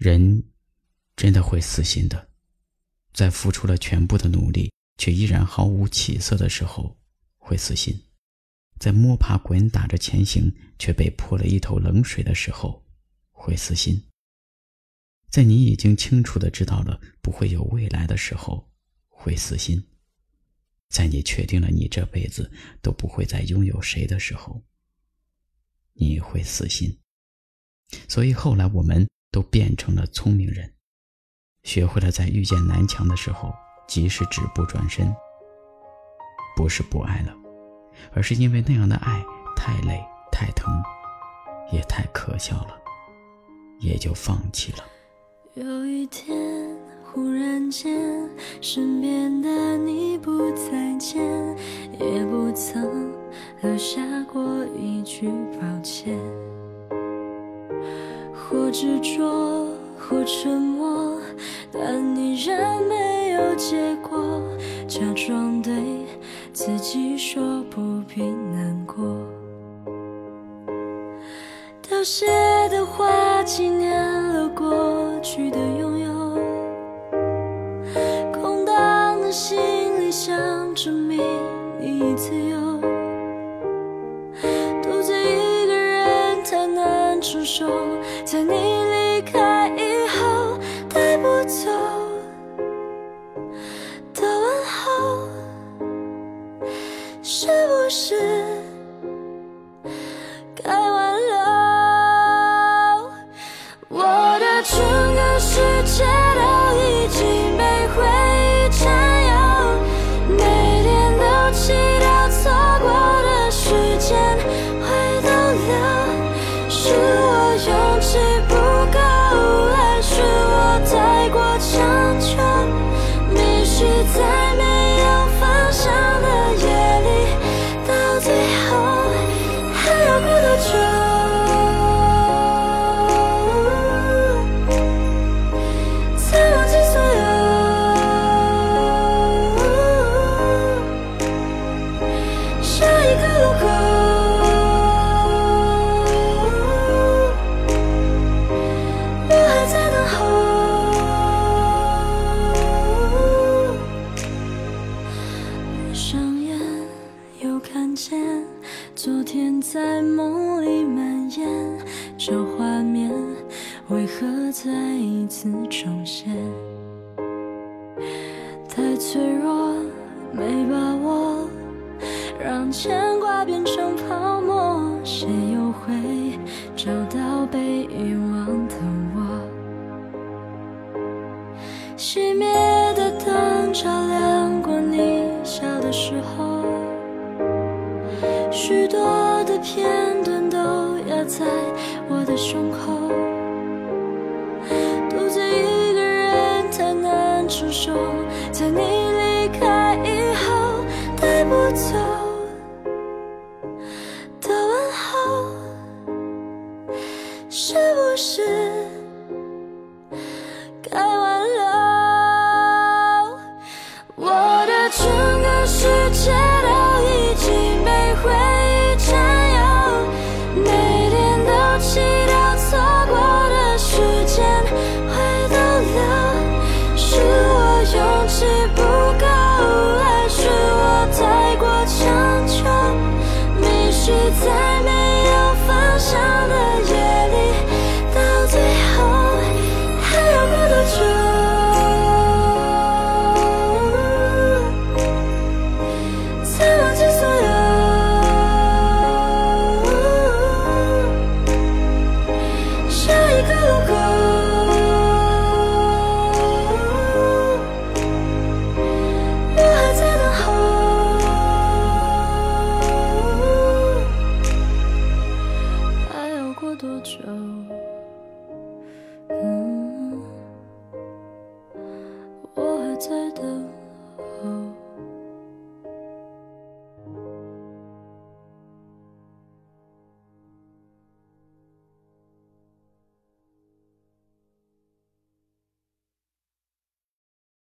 人真的会死心的，在付出了全部的努力却依然毫无起色的时候，会死心；在摸爬滚打着前行却被泼了一头冷水的时候，会死心；在你已经清楚的知道了不会有未来的时候，会死心；在你确定了你这辈子都不会再拥有谁的时候，你会死心。所以后来我们。都变成了聪明人，学会了在遇见南墙的时候及时止步转身。不是不爱了，而是因为那样的爱太累、太疼，也太可笑了，也就放弃了。有一天，忽然间，身边的你不再见，也不曾留下过一句抱歉。或执着，或沉默，但你仍没有结果。假装对自己说不必难过。凋谢的花，纪念了过去的拥有。空荡的心里，想证明你已自由。在你离开以后，带不走的问候，是不是该挽留？我的整个世界都已经被回忆占有，每天都祈祷错过的时间会倒流，昨天在梦里蔓延，这画面为何再一次重现？太脆弱，没把握，让牵挂变成泡沫。谁又会找到被遗忘的我？熄灭的灯照亮过你笑的时候。许多的片段都压在我的胸口独自一个人太难承受在你离开以后带不走的问候是不是